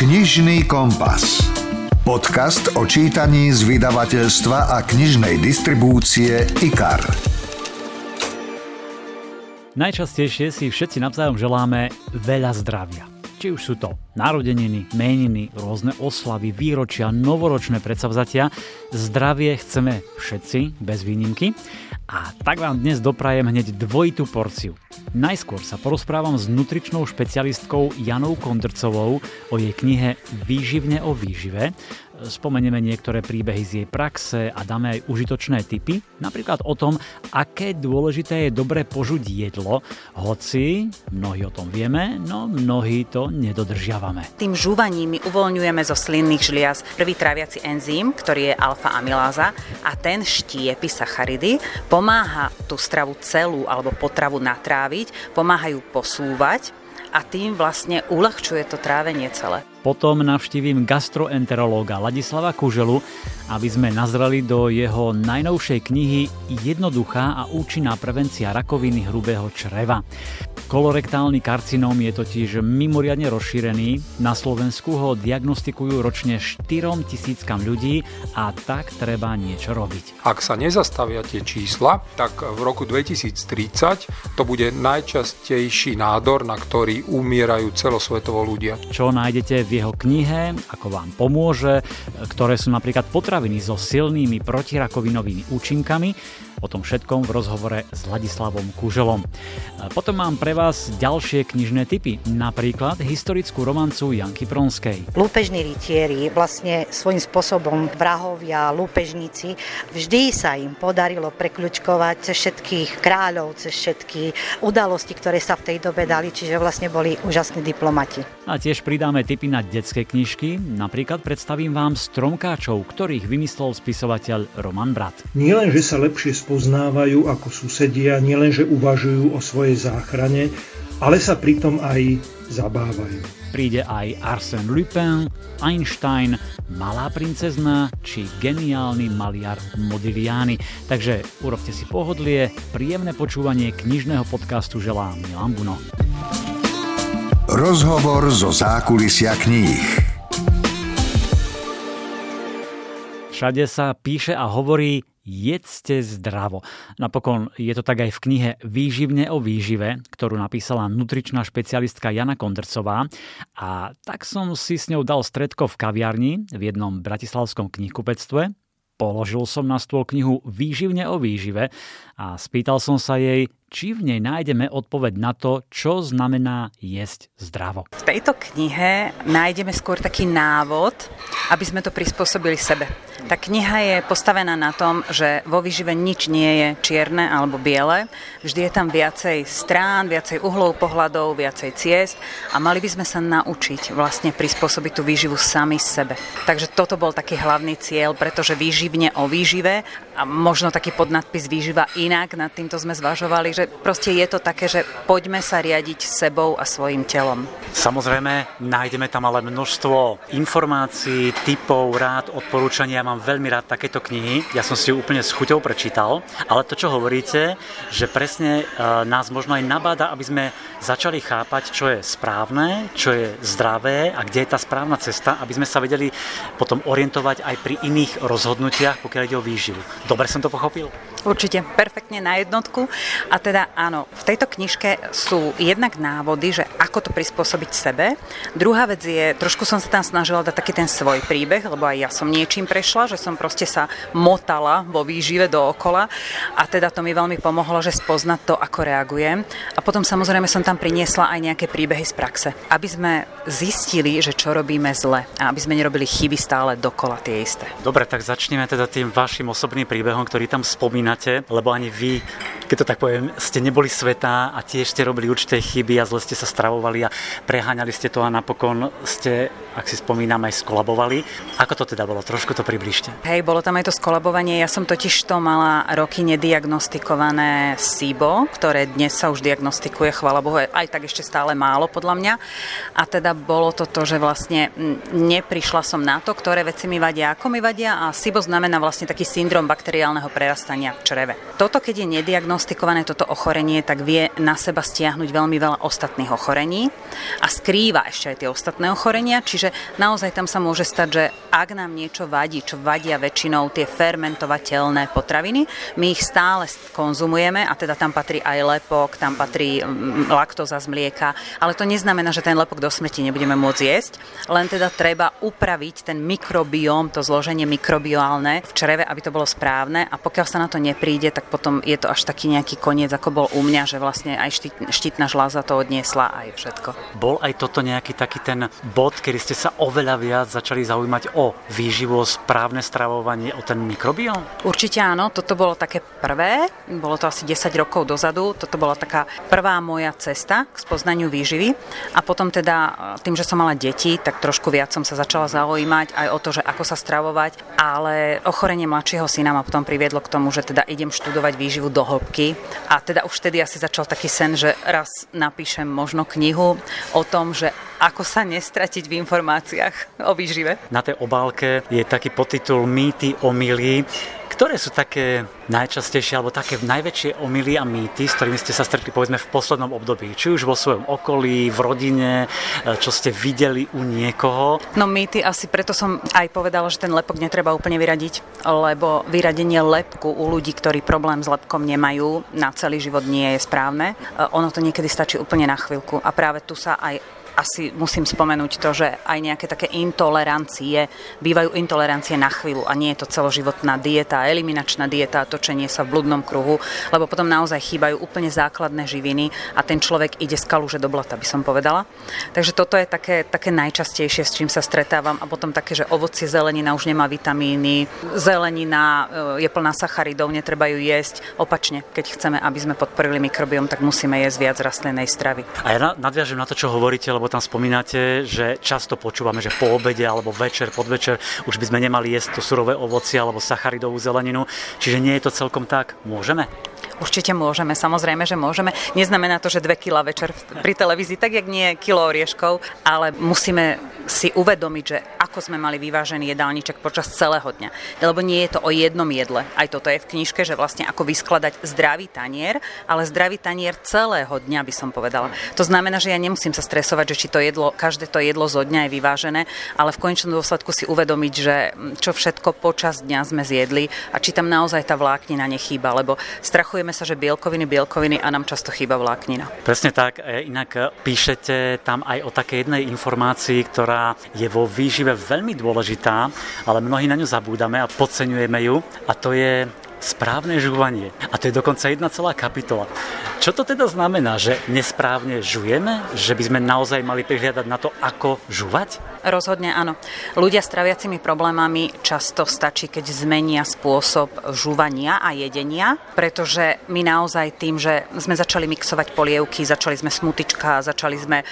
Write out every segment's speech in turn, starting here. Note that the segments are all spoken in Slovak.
Knižný kompas. Podcast o čítaní z vydavateľstva a knižnej distribúcie IKAR. Najčastejšie si všetci navzájom želáme veľa zdravia. Či už sú to narodeniny, meniny, rôzne oslavy, výročia, novoročné predsavzatia. Zdravie chceme všetci, bez výnimky. A tak vám dnes doprajem hneď dvojitú porciu. Najskôr sa porozprávam s nutričnou špecialistkou Janou Kondrcovou o jej knihe Výživne o výžive. Spomenieme niektoré príbehy z jej praxe a dáme aj užitočné tipy, napríklad o tom, aké dôležité je dobre požuť jedlo, hoci mnohí o tom vieme, no mnohí to nedodržiavame. Tým žúvaním my uvoľňujeme zo slinných žliaz prvý tráviaci enzym, ktorý je alfa-amyláza a ten štiepi sacharidy, pomáha tú stravu celú alebo potravu natráviť, pomáha ju posúvať a tým vlastne uľahčuje to trávenie celé. Potom navštívim gastroenterológa Ladislava Kuželu, aby sme nazreli do jeho najnovšej knihy Jednoduchá a účinná prevencia rakoviny hrubého čreva. Kolorektálny karcinóm je totiž mimoriadne rozšírený. Na Slovensku ho diagnostikujú ročne 4 tisíckam ľudí a tak treba niečo robiť. Ak sa nezastavia tie čísla, tak v roku 2030 to bude najčastejší nádor, na ktorý umierajú celosvetovo ľudia. Čo nájdete v jeho knihe, ako vám pomôže, ktoré sú napríklad potraviny so silnými protirakovinovými účinkami, O tom všetkom v rozhovore s Ladislavom Kuželom. Potom mám pre vás ďalšie knižné typy, napríklad historickú romancu Janky Pronskej. Lúpežní rytieri, vlastne svojím spôsobom vrahovia, lúpežníci, vždy sa im podarilo prekľučkovať cez všetkých kráľov, cez všetky udalosti, ktoré sa v tej dobe dali, čiže vlastne boli úžasní diplomati. A tiež pridáme tipy na detské knižky, napríklad predstavím vám stromkáčov, ktorých vymyslel spisovateľ Roman Brat. Nie len, že sa lepšie spoznávajú ako susedia, nielenže uvažujú o svojej záchrane, ale sa pritom aj zabávajú. Príde aj Arsène Lupin, Einstein, Malá princezna či geniálny maliar Modigliani. Takže urobte si pohodlie, príjemné počúvanie knižného podcastu želá Milan Buno. Rozhovor zo zákulisia kníh. Všade sa píše a hovorí jedzte zdravo. Napokon je to tak aj v knihe Výživne o výžive, ktorú napísala nutričná špecialistka Jana Kondrcová. A tak som si s ňou dal stredko v kaviarni v jednom bratislavskom knihkupectve. Položil som na stôl knihu Výživne o výžive a spýtal som sa jej, či v nej nájdeme odpoveď na to, čo znamená jesť zdravo. V tejto knihe nájdeme skôr taký návod, aby sme to prispôsobili sebe. Tá kniha je postavená na tom, že vo výžive nič nie je čierne alebo biele. Vždy je tam viacej strán, viacej uhlov pohľadov, viacej ciest a mali by sme sa naučiť vlastne prispôsobiť tú výživu sami sebe. Takže toto bol taký hlavný cieľ, pretože výživne o výžive a možno taký podnadpis výživa inak, nad týmto sme zvažovali, že proste je to také, že poďme sa riadiť sebou a svojim telom. Samozrejme, nájdeme tam ale množstvo informácií, typov, rád, odporúčania. Mám veľmi rád takéto knihy. Ja som si ju úplne s chuťou prečítal. Ale to, čo hovoríte, že presne e, nás možno aj nabáda, aby sme začali chápať, čo je správne, čo je zdravé a kde je tá správna cesta, aby sme sa vedeli potom orientovať aj pri iných rozhodnutiach, pokiaľ ide o výživu. Dobre som to pochopil? Určite, perfektne na jednotku. A teda áno, v tejto knižke sú jednak návody, že ako to prispôsobiť sebe. Druhá vec je, trošku som sa tam snažila dať taký ten svoj príbeh, lebo aj ja som niečím prešla, že som proste sa motala vo výžive dookola a teda to mi veľmi pomohlo, že spoznať to, ako reagujem. A potom samozrejme som tam priniesla aj nejaké príbehy z praxe, aby sme zistili, že čo robíme zle a aby sme nerobili chyby stále dokola tie isté. Dobre, tak začneme teda tým vašim osobným príbehom, ktorý tam spomínate, lebo ani vy keď to tak poviem, ste neboli svetá a tiež ste robili určité chyby a zle ste sa stravovali a preháňali ste to a napokon ste, ak si spomínam, aj skolabovali. Ako to teda bolo? Trošku to približte. Hej, bolo tam aj to skolabovanie. Ja som totiž to mala roky nediagnostikované SIBO, ktoré dnes sa už diagnostikuje, chvála Bohu, aj tak ešte stále málo podľa mňa. A teda bolo to to, že vlastne neprišla som na to, ktoré veci mi vadia, ako mi vadia a SIBO znamená vlastne taký syndrom bakteriálneho prerastania čreve. Toto, keď je nediagnostikované, diagnostikované toto ochorenie, tak vie na seba stiahnuť veľmi veľa ostatných ochorení a skrýva ešte aj tie ostatné ochorenia, čiže naozaj tam sa môže stať, že ak nám niečo vadí, čo vadia väčšinou tie fermentovateľné potraviny, my ich stále konzumujeme a teda tam patrí aj lepok, tam patrí mm, laktóza z mlieka, ale to neznamená, že ten lepok do smrti nebudeme môcť jesť, len teda treba upraviť ten mikrobióm, to zloženie mikrobiálne v čreve, aby to bolo správne a pokiaľ sa na to nepríde, tak potom je to až taký nejaký koniec, ako bol u mňa, že vlastne aj štít, štítna žláza to odniesla aj všetko. Bol aj toto nejaký taký ten bod, kedy ste sa oveľa viac začali zaujímať o výživu, o správne stravovanie, o ten mikrobióm? Určite áno, toto bolo také prvé, bolo to asi 10 rokov dozadu, toto bola taká prvá moja cesta k spoznaniu výživy a potom teda tým, že som mala deti, tak trošku viac som sa začala zaujímať aj o to, že ako sa stravovať, ale ochorenie mladšieho syna ma potom priviedlo k tomu, že teda idem študovať výživu do hĺbky a teda už vtedy asi začal taký sen, že raz napíšem možno knihu o tom, že ako sa nestratiť v informáciách o výžive. Na tej obálke je taký podtitul Mýty o milí. Ktoré sú také najčastejšie alebo také najväčšie omily a mýty, s ktorými ste sa stretli povedzme v poslednom období? Či už vo svojom okolí, v rodine, čo ste videli u niekoho? No mýty asi preto som aj povedala, že ten lepok netreba úplne vyradiť, lebo vyradenie lepku u ľudí, ktorí problém s lepkom nemajú, na celý život nie je správne. Ono to niekedy stačí úplne na chvíľku a práve tu sa aj asi musím spomenúť to, že aj nejaké také intolerancie, bývajú intolerancie na chvíľu a nie je to celoživotná dieta, eliminačná dieta, točenie sa v bludnom kruhu, lebo potom naozaj chýbajú úplne základné živiny a ten človek ide z kaluže do blata, by som povedala. Takže toto je také, také najčastejšie, s čím sa stretávam a potom také, že ovocie, zelenina už nemá vitamíny, zelenina e, je plná sacharidov, netreba ju jesť. Opačne, keď chceme, aby sme podporili mikrobiom, tak musíme jesť viac rastlinnej stravy. A ja nadviažem na to, čo hovoríte, lebo tam spomínate, že často počúvame, že po obede alebo večer, podvečer už by sme nemali jesť to surové ovocie alebo sacharidovú zeleninu. Čiže nie je to celkom tak. Môžeme? Určite môžeme, samozrejme, že môžeme. Neznamená to, že 2 kg večer pri televízii, tak jak nie kilo orieškov, ale musíme si uvedomiť, že ako sme mali vyvážený jedálniček počas celého dňa. Lebo nie je to o jednom jedle. Aj toto je v knižke, že vlastne ako vyskladať zdravý tanier, ale zdravý tanier celého dňa by som povedala. To znamená, že ja nemusím sa stresovať, že či to jedlo, každé to jedlo zo dňa je vyvážené, ale v konečnom dôsledku si uvedomiť, že čo všetko počas dňa sme zjedli a či tam naozaj tá vláknina nechýba, lebo strachujeme sa, že bielkoviny, bielkoviny a nám často chýba vláknina. Presne tak, e, inak píšete tam aj o takej jednej informácii, ktorá je vo výžive veľmi dôležitá, ale mnohí na ňu zabúdame a podceňujeme ju a to je správne žúvanie. A to je dokonca jedna celá kapitola. Čo to teda znamená, že nesprávne žujeme? Že by sme naozaj mali prihliadať na to, ako žúvať? Rozhodne áno. Ľudia s traviacimi problémami často stačí, keď zmenia spôsob žúvania a jedenia, pretože my naozaj tým, že sme začali mixovať polievky, začali sme smutička, začali sme e,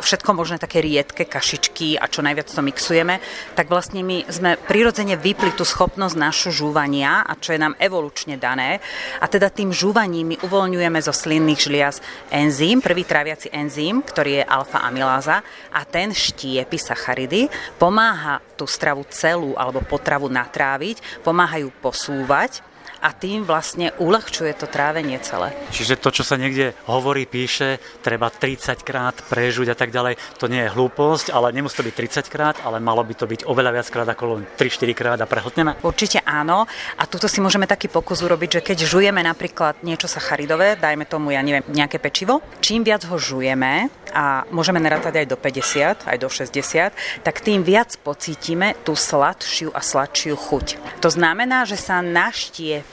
všetko možné také riedke kašičky a čo najviac to mixujeme, tak vlastne my sme prirodzene vypli tú schopnosť našu žúvania a čo je nám evolučne dané. A teda tým žúvaním my uvoľňujeme zo sliny slinných žliaz enzym, prvý tráviaci enzym, ktorý je alfa-amyláza a ten štiepi sacharidy, pomáha tú stravu celú alebo potravu natráviť, pomáhajú posúvať a tým vlastne uľahčuje to trávenie celé. Čiže to, čo sa niekde hovorí, píše, treba 30 krát prežuť a tak ďalej, to nie je hlúposť, ale nemusí to byť 30 krát, ale malo by to byť oveľa viac krát ako len 3-4 krát a prehltneme? Určite áno. A tuto si môžeme taký pokus urobiť, že keď žujeme napríklad niečo sacharidové, dajme tomu, ja neviem, nejaké pečivo, čím viac ho žujeme, a môžeme narátať aj do 50, aj do 60, tak tým viac pocítime tú sladšiu a sladšiu chuť. To znamená, že sa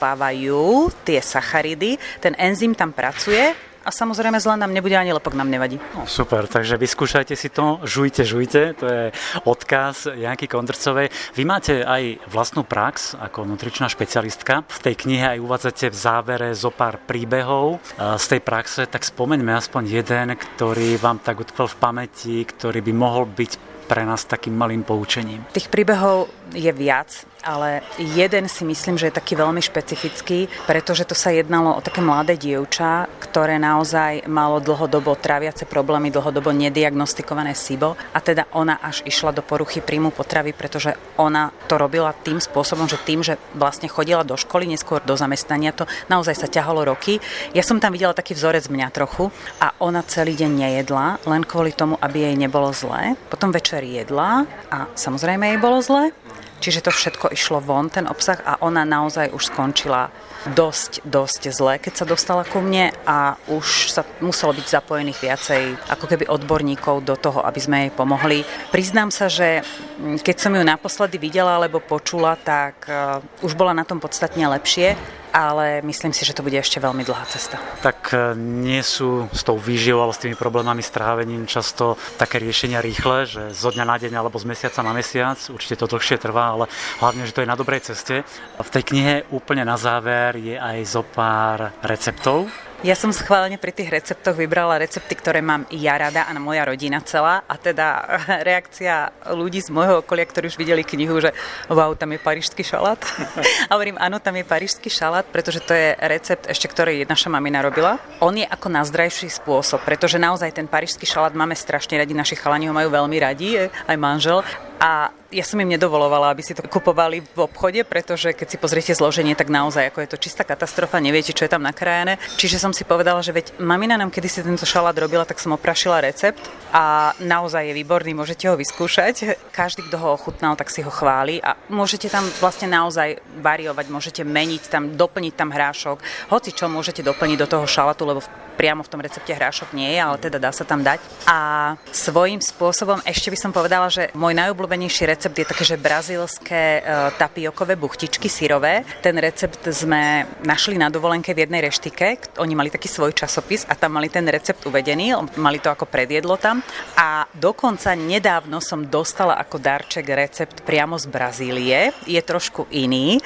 naštiepávajú tie sacharidy, ten enzym tam pracuje a samozrejme zla nám nebude ani lepok nám nevadí. No, super, takže vyskúšajte si to, žujte, žujte, to je odkaz Janky Kondrcovej. Vy máte aj vlastnú prax ako nutričná špecialistka. V tej knihe aj uvádzate v závere zo pár príbehov z tej praxe, tak spomeňme aspoň jeden, ktorý vám tak utkvel v pamäti, ktorý by mohol byť pre nás takým malým poučením? Tých príbehov je viac ale jeden si myslím, že je taký veľmi špecifický, pretože to sa jednalo o také mladé dievča, ktoré naozaj malo dlhodobo tráviace problémy, dlhodobo nediagnostikované SIBO a teda ona až išla do poruchy príjmu potravy, pretože ona to robila tým spôsobom, že tým, že vlastne chodila do školy, neskôr do zamestnania, to naozaj sa ťahalo roky. Ja som tam videla taký vzorec mňa trochu a ona celý deň nejedla, len kvôli tomu, aby jej nebolo zlé. Potom večer jedla a samozrejme jej bolo zlé Čiže to všetko išlo von, ten obsah a ona naozaj už skončila dosť, dosť zle, keď sa dostala ku mne a už sa muselo byť zapojených viacej ako keby odborníkov do toho, aby sme jej pomohli. Priznám sa, že mm, keď som ju naposledy videla alebo počula, tak uh, už bola na tom podstatne lepšie ale myslím si, že to bude ešte veľmi dlhá cesta. Tak e, nie sú s tou výživou alebo s tými problémami s trávením často také riešenia rýchle, že zo dňa na deň alebo z mesiaca na mesiac, určite to dlhšie trvá, ale hlavne, že to je na dobrej ceste. V tej knihe úplne na záver je aj zo pár receptov, ja som schválne pri tých receptoch vybrala recepty, ktoré mám ja rada a moja rodina celá. A teda reakcia ľudí z môjho okolia, ktorí už videli knihu, že wow, tam je parížský šalát. a hovorím, áno, tam je parížský šalát, pretože to je recept ešte, ktorý naša mamina robila. On je ako nazdravší spôsob, pretože naozaj ten parížský šalát máme strašne radi, naši chalani ho majú veľmi radi, aj manžel. A ja som im nedovolovala, aby si to kupovali v obchode, pretože keď si pozriete zloženie, tak naozaj ako je to čistá katastrofa, neviete, čo je tam nakrájené. Čiže som si povedala, že veď mamina nám kedysi tento šalát robila, tak som oprašila recept a naozaj je výborný, môžete ho vyskúšať. Každý, kto ho ochutnal, tak si ho chváli a môžete tam vlastne naozaj variovať, môžete meniť tam, doplniť tam hrášok, hoci čo môžete doplniť do toho šalatu, lebo priamo v tom recepte hrášok nie je, ale teda dá sa tam dať. A svojím spôsobom ešte by som povedala, že môj najobľúbenejší recept je také, že brazílske uh, tapiokové buchtičky syrové. Ten recept sme našli na dovolenke v jednej reštike. Oni mali taký svoj časopis a tam mali ten recept uvedený, mali to ako predjedlo tam. A dokonca nedávno som dostala ako darček recept priamo z Brazílie. Je trošku iný.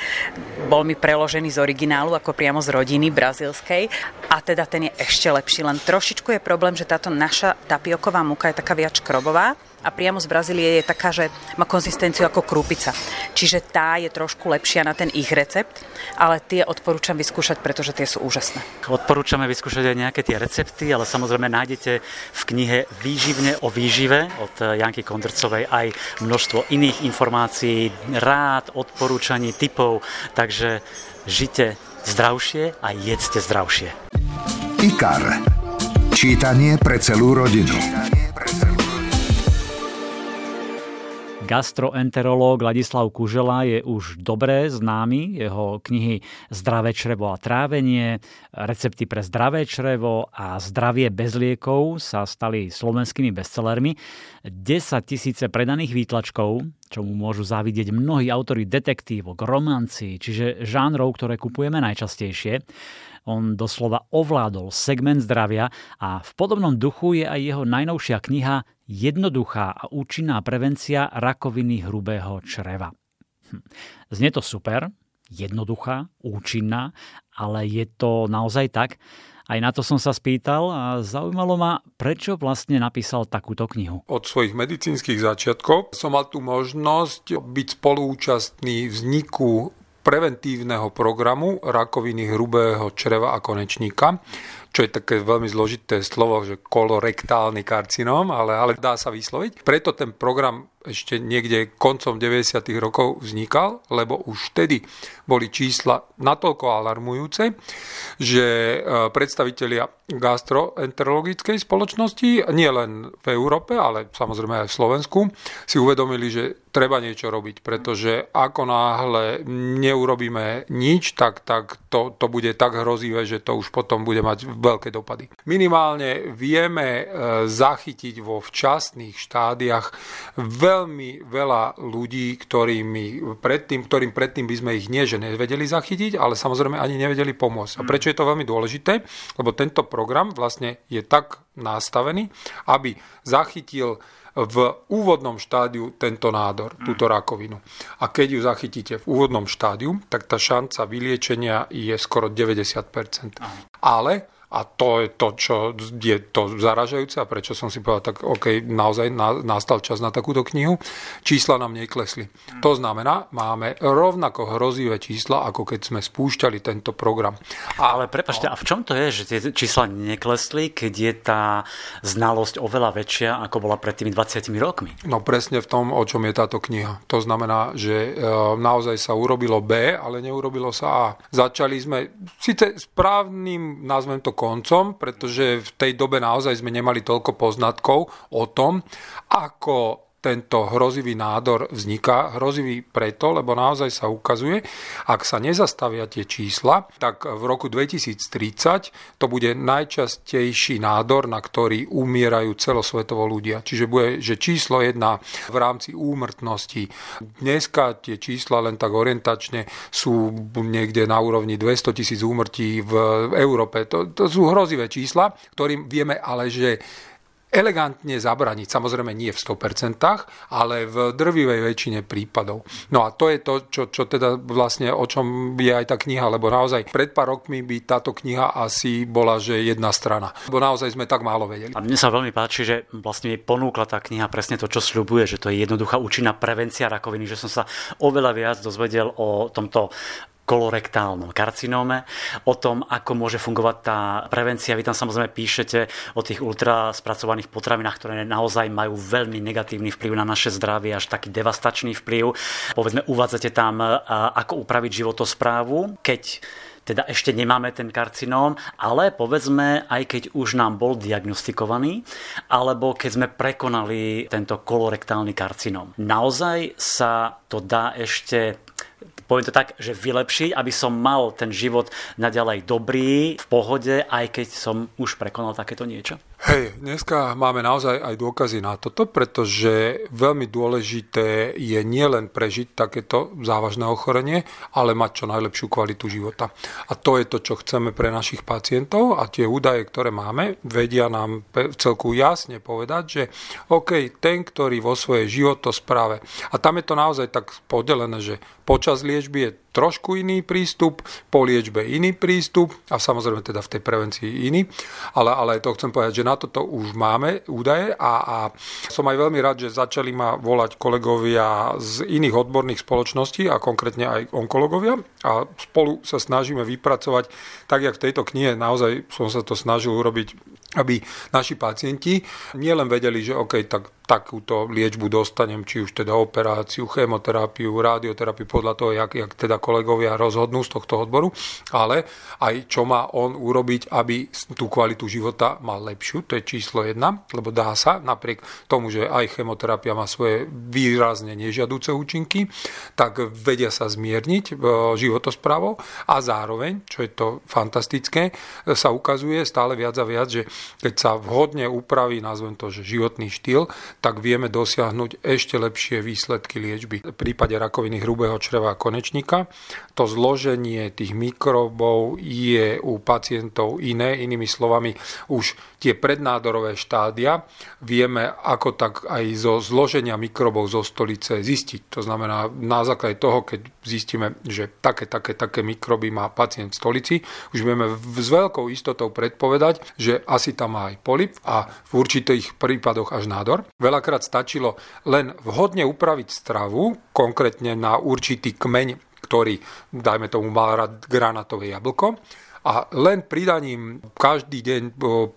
Bol mi preložený z originálu ako priamo z rodiny brazílskej a teda ten je ešte lepší, len trošičku je problém, že táto naša tapioková múka je taká viac krobová a priamo z Brazílie je taká, že má konzistenciu ako krúpica. Čiže tá je trošku lepšia na ten ich recept, ale tie odporúčam vyskúšať, pretože tie sú úžasné. Odporúčame vyskúšať aj nejaké tie recepty, ale samozrejme nájdete v knihe Výživne o výžive od Janky Kondrcovej aj množstvo iných informácií, rád, odporúčaní, typov, takže žite zdravšie a jedzte zdravšie. IKAR. Čítanie pre celú rodinu. Gastroenterológ Ladislav Kužela je už dobre známy. Jeho knihy Zdravé črevo a trávenie, recepty pre zdravé črevo a zdravie bez liekov sa stali slovenskými bestsellermi. 10 tisíce predaných výtlačkov, čomu môžu závidieť mnohí autory detektívok, romancí, čiže žánrov, ktoré kupujeme najčastejšie. On doslova ovládol segment zdravia a v podobnom duchu je aj jeho najnovšia kniha jednoduchá a účinná prevencia rakoviny hrubého čreva. Hm. Znie to super, jednoduchá, účinná, ale je to naozaj tak? Aj na to som sa spýtal a zaujímalo ma, prečo vlastne napísal takúto knihu. Od svojich medicínskych začiatkov som mal tu možnosť byť spolúčastný vzniku preventívneho programu rakoviny hrubého čreva a konečníka čo je také veľmi zložité slovo, že kolorektálny karcinóm, ale, ale dá sa vysloviť. Preto ten program ešte niekde koncom 90. rokov vznikal, lebo už vtedy boli čísla natoľko alarmujúce, že e, predstavitelia gastroenterologickej spoločnosti, nie len v Európe, ale samozrejme aj v Slovensku, si uvedomili, že treba niečo robiť, pretože ako náhle neurobíme nič, tak, tak to, to bude tak hrozivé, že to už potom bude mať veľké dopady. Minimálne vieme e, zachytiť vo včasných štádiách veľmi veľa ľudí, ktorými predtým, ktorým predtým by sme ich nie, že nevedeli zachytiť, ale samozrejme ani nevedeli pomôcť. A mm. prečo je to veľmi dôležité? Lebo tento program vlastne je tak nastavený, aby zachytil v úvodnom štádiu tento nádor, mm. túto rakovinu. A keď ju zachytíte v úvodnom štádiu, tak tá šanca vyliečenia je skoro 90%. Ale A to je to, čo je to zaražajúce a prečo som si povedal, tak OK, naozaj nastal čas na takúto knihu. Čísla nám neklesli. To znamená, máme rovnako hrozivé čísla, ako keď sme spúšťali tento program. A, Ale prepačte, a v čom to je, že tie čísla neklesli, keď je tá znalosť oveľa väčšia, ako bola pred tými 20 rokmi? No presne v tom, o čom je táto kniha. To znamená, že e, naozaj sa urobilo B, ale neurobilo sa A. Začali sme síce správnym, nazvem to koncom, pretože v tej dobe naozaj sme nemali toľko poznatkov o tom, ako tento hrozivý nádor vzniká. Hrozivý preto, lebo naozaj sa ukazuje, ak sa nezastavia tie čísla, tak v roku 2030 to bude najčastejší nádor, na ktorý umierajú celosvetovo ľudia. Čiže bude, že číslo jedna v rámci úmrtnosti. Dneska tie čísla len tak orientačne sú niekde na úrovni 200 tisíc úmrtí v Európe. To, to sú hrozivé čísla, ktorým vieme ale, že elegantne zabraniť. Samozrejme nie v 100%, ale v drvivej väčšine prípadov. No a to je to, čo, čo teda vlastne o čom je aj tá kniha, lebo naozaj pred pár rokmi by táto kniha asi bola, že jedna strana. Lebo naozaj sme tak málo vedeli. A mne sa veľmi páči, že vlastne ponúkla tá kniha presne to, čo sľubuje, že to je jednoduchá účinná prevencia rakoviny, že som sa oveľa viac dozvedel o tomto kolorektálnom karcinóme, o tom, ako môže fungovať tá prevencia. Vy tam samozrejme píšete o tých ultra spracovaných potravinách, ktoré naozaj majú veľmi negatívny vplyv na naše zdravie, až taký devastačný vplyv. Povedzme, uvádzate tam, ako upraviť životosprávu, keď teda ešte nemáme ten karcinóm, ale povedzme, aj keď už nám bol diagnostikovaný, alebo keď sme prekonali tento kolorektálny karcinóm. Naozaj sa to dá ešte poviem to tak, že vylepšiť, aby som mal ten život naďalej dobrý, v pohode, aj keď som už prekonal takéto niečo? Hej, dneska máme naozaj aj dôkazy na toto, pretože veľmi dôležité je nielen prežiť takéto závažné ochorenie, ale mať čo najlepšiu kvalitu života. A to je to, čo chceme pre našich pacientov a tie údaje, ktoré máme, vedia nám celku jasne povedať, že OK, ten, ktorý vo svojej životospráve, a tam je to naozaj tak podelené, že počas liečby je trošku iný prístup, po liečbe iný prístup a samozrejme teda v tej prevencii iný. Ale, ale to chcem povedať, že na toto už máme údaje a, a som aj veľmi rád, že začali ma volať kolegovia z iných odborných spoločností a konkrétne aj onkologovia a spolu sa snažíme vypracovať, tak jak v tejto knihe naozaj som sa to snažil urobiť aby naši pacienti nielen vedeli, že OK, tak takúto liečbu dostanem, či už teda operáciu, chemoterapiu, radioterapiu, podľa toho, jak, jak teda kolegovia rozhodnú z tohto odboru, ale aj čo má on urobiť, aby tú kvalitu života mal lepšiu, to je číslo jedna, lebo dá sa, napriek tomu, že aj chemoterapia má svoje výrazne nežiaduce účinky, tak vedia sa zmierniť e, životosprávou a zároveň, čo je to fantastické, sa ukazuje stále viac a viac, že keď sa vhodne upraví, nazvem to, že životný štýl, tak vieme dosiahnuť ešte lepšie výsledky liečby. V prípade rakoviny hrubého čreva a konečníka to zloženie tých mikrobov je u pacientov iné, inými slovami už tie prednádorové štádia vieme ako tak aj zo zloženia mikrobov zo stolice zistiť. To znamená na základe toho, keď zistíme, že také, také, také mikroby má pacient v stolici, už vieme s veľkou istotou predpovedať, že asi tam má aj polip a v určitých prípadoch až nádor. Veľakrát stačilo len vhodne upraviť stravu, konkrétne na určitý kmeň, ktorý, dajme tomu, mal rád granatové jablko, a len pridaním každý deň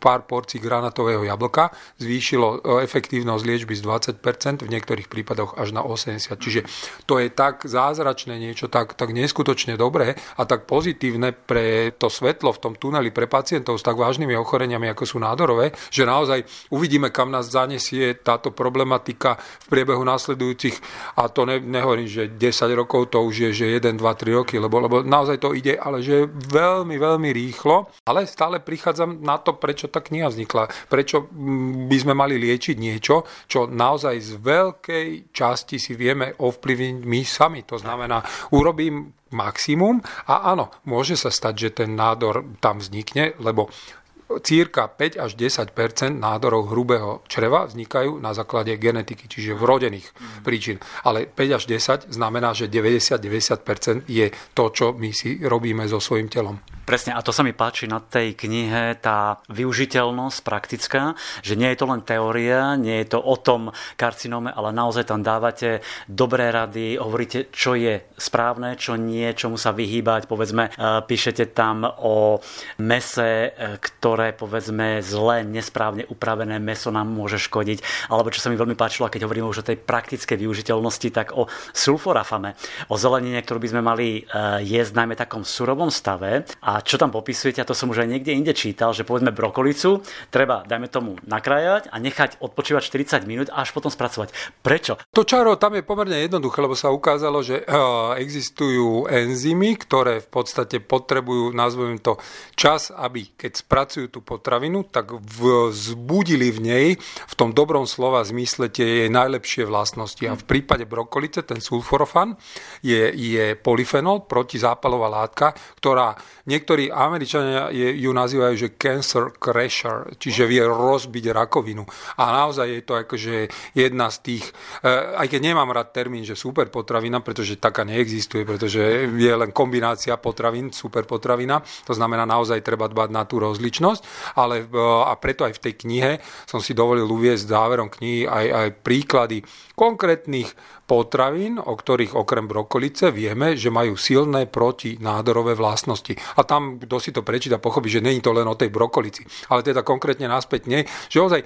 pár porcií granatového jablka zvýšilo efektívnosť liečby z 20%, v niektorých prípadoch až na 80%. Čiže to je tak zázračné niečo, tak, tak neskutočne dobré a tak pozitívne pre to svetlo v tom tuneli pre pacientov s tak vážnymi ochoreniami, ako sú nádorové, že naozaj uvidíme, kam nás zanesie táto problematika v priebehu následujúcich, a to ne, nehovorím, že 10 rokov, to už je, že 1, 2, 3 roky, lebo, lebo naozaj to ide, ale že veľmi, veľmi veľmi rýchlo, ale stále prichádzam na to, prečo tá kniha vznikla. Prečo mm, by sme mali liečiť niečo, čo naozaj z veľkej časti si vieme ovplyvniť my sami. To znamená, urobím maximum a áno, môže sa stať, že ten nádor tam vznikne, lebo Círka 5 až 10% nádorov hrubého čreva vznikajú na základe genetiky, čiže vrodených mm. príčin. Ale 5 až 10 znamená, že 90-90 je to, čo my si robíme so svojím telom. Presne, a to sa mi páči na tej knihe, tá využiteľnosť praktická, že nie je to len teória, nie je to o tom karcinóme, ale naozaj tam dávate dobré rady, hovoríte, čo je správne, čo nie, čomu sa vyhýbať, povedzme, e, píšete tam o mese, e, ktoré, povedzme, zle, nesprávne upravené meso nám môže škodiť, alebo čo sa mi veľmi páčilo, keď hovoríme už o tej praktickej využiteľnosti, tak o sulforafame, o zelenine, ktorú by sme mali e, jesť najmä takom surovom stave a čo tam popisujete, a to som už aj niekde inde čítal, že povedzme brokolicu treba, dajme tomu, nakrájať a nechať odpočívať 40 minút a až potom spracovať. Prečo? To čaro tam je pomerne jednoduché, lebo sa ukázalo, že eh, existujú enzymy, ktoré v podstate potrebujú, nazvem to, čas, aby keď spracujú tú potravinu, tak vzbudili v nej v tom dobrom slova zmysle tie jej najlepšie vlastnosti. A v prípade brokolice ten sulforofan je, je polyfenol, protizápalová látka, ktorá niekto niektorí Američania je, ju nazývajú, že cancer crasher, čiže vie rozbiť rakovinu. A naozaj je to akože jedna z tých, eh, aj keď nemám rád termín, že super potravina, pretože taká neexistuje, pretože je len kombinácia potravín, super potravina, to znamená naozaj treba dbať na tú rozličnosť, ale eh, a preto aj v tej knihe som si dovolil uviezť záverom knihy aj, aj príklady konkrétnych potravín, o ktorých okrem brokolice vieme, že majú silné protinádorové vlastnosti. A tam, kto si to prečíta, pochopí, že není to len o tej brokolici. Ale teda konkrétne náspäť nie, že ozaj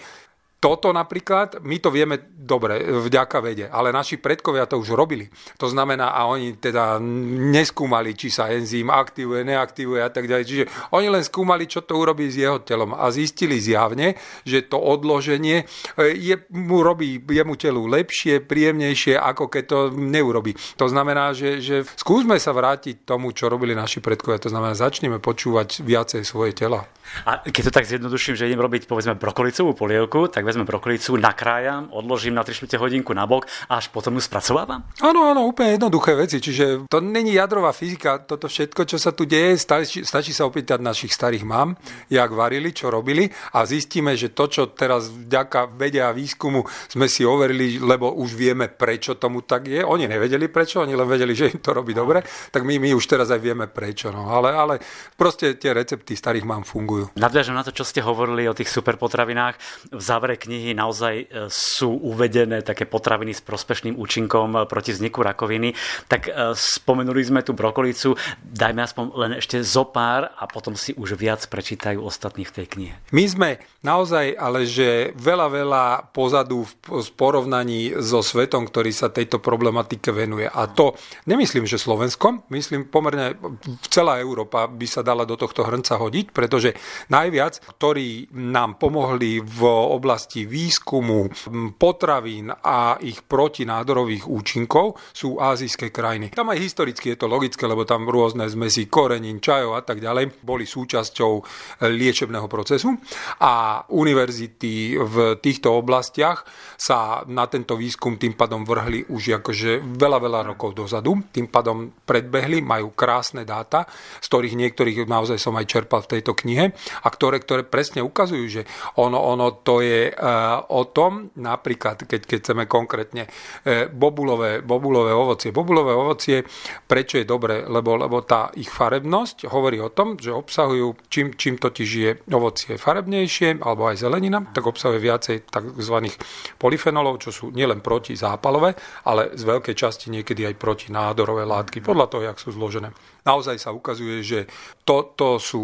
toto napríklad, my to vieme dobre, vďaka vede, ale naši predkovia to už robili. To znamená, a oni teda neskúmali, či sa enzym aktivuje, neaktivuje a tak ďalej. Čiže oni len skúmali, čo to urobí s jeho telom a zistili zjavne, že to odloženie e, je, mu robí jemu telu lepšie, príjemnejšie, ako keď to neurobi. To znamená, že, že skúsme sa vrátiť tomu, čo robili naši predkovia. To znamená, začneme počúvať viacej svoje tela. A keď to tak zjednoduším, že idem robiť povedzme brokolicovú polievku, tak vezmem brokolicu, nakrájam, odložím na 3 hodinku na bok a až potom ju spracovávam? Áno, áno, úplne jednoduché veci. Čiže to není jadrová fyzika, toto všetko, čo sa tu deje, stačí, stačí sa opýtať našich starých mám, jak varili, čo robili a zistíme, že to, čo teraz vďaka vede a výskumu sme si overili, lebo už vieme, prečo tomu tak je. Oni nevedeli prečo, oni len vedeli, že im to robí dobre, tak my, my už teraz aj vieme prečo. No. Ale, ale proste tie recepty starých mám fungujú fungujú. Nadviažem na to, čo ste hovorili o tých superpotravinách. V závere knihy naozaj e, sú uvedené také potraviny s prospešným účinkom e, proti vzniku rakoviny. Tak e, spomenuli sme tú brokolicu, dajme aspoň len ešte zo pár a potom si už viac prečítajú ostatní v tej knihe. My sme naozaj, ale že veľa, veľa pozadu v porovnaní so svetom, ktorý sa tejto problematike venuje. A to nemyslím, že Slovensko, myslím pomerne celá Európa by sa dala do tohto hrnca hodiť, pretože Najviac, ktorí nám pomohli v oblasti výskumu potravín a ich protinádorových účinkov, sú azijské krajiny. Tam aj historicky je to logické, lebo tam rôzne zmesy korenín, čajov a tak ďalej boli súčasťou liečebného procesu a univerzity v týchto oblastiach sa na tento výskum tým pádom vrhli už akože veľa, veľa rokov dozadu. Tým pádom predbehli, majú krásne dáta, z ktorých niektorých naozaj som aj čerpal v tejto knihe a ktoré, ktoré presne ukazujú, že ono, ono to je o tom, napríklad, keď, keď chceme konkrétne uh, bobulové, bobulové ovocie. Bobulové ovocie, prečo je dobré? Lebo, lebo tá ich farebnosť hovorí o tom, že obsahujú, čím, čím totiž je ovocie farebnejšie, alebo aj zelenina, tak obsahuje viacej tzv polyfenolov, čo sú nielen protizápalové, ale z veľkej časti niekedy aj protinádorové látky, podľa toho, jak sú zložené. Naozaj sa ukazuje, že toto sú,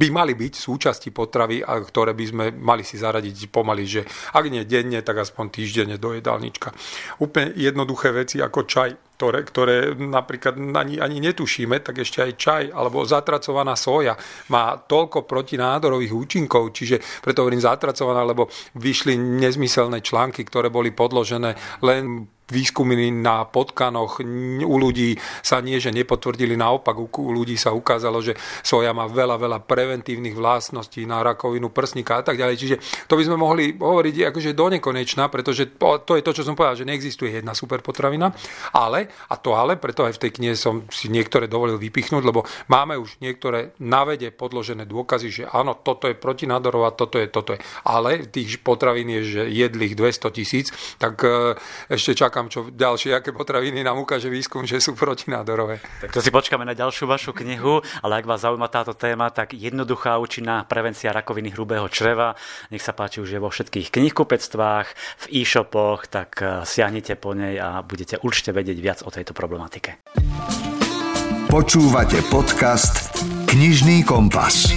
by mali byť súčasti potravy, ktoré by sme mali si zaradiť pomaly, že ak nie denne, tak aspoň týždenne do jedálnička. Úplne jednoduché veci ako čaj, ktoré, ktoré napríklad ani, ani netušíme, tak ešte aj čaj alebo zatracovaná soja má toľko protinádorových účinkov, čiže preto hovorím zatracovaná, lebo vyšli nezmyselné články, ktoré boli podložené len výskumy na potkanoch u ľudí sa nie, že nepotvrdili, naopak u ľudí sa ukázalo, že soja má veľa, veľa preventívnych vlastností na rakovinu prsníka a tak ďalej. Čiže to by sme mohli hovoriť akože do nekonečna, pretože to je to, čo som povedal, že neexistuje jedna super potravina, ale, a to ale, preto aj v tej knihe som si niektoré dovolil vypichnúť, lebo máme už niektoré na vede podložené dôkazy, že áno, toto je protinádorová, toto je, toto je. Ale tých potravín je, že jedlých 200 tisíc, tak e, ešte čakám, čo ďalšie, aké potraviny nám ukáže výskum, že sú protinádorové. Tak to si počkáme na ďalšiu vašu knihu, ale ak vás zaujíma táto téma, tak jednoduchá účinná prevencia rakoviny hrubého čreva. Nech sa páči, už je vo všetkých knihkupectvách, v e-shopoch, tak e, siahnite po nej a budete určite vedieť viac o tejto problematike. Počúvate podcast Knižný kompas.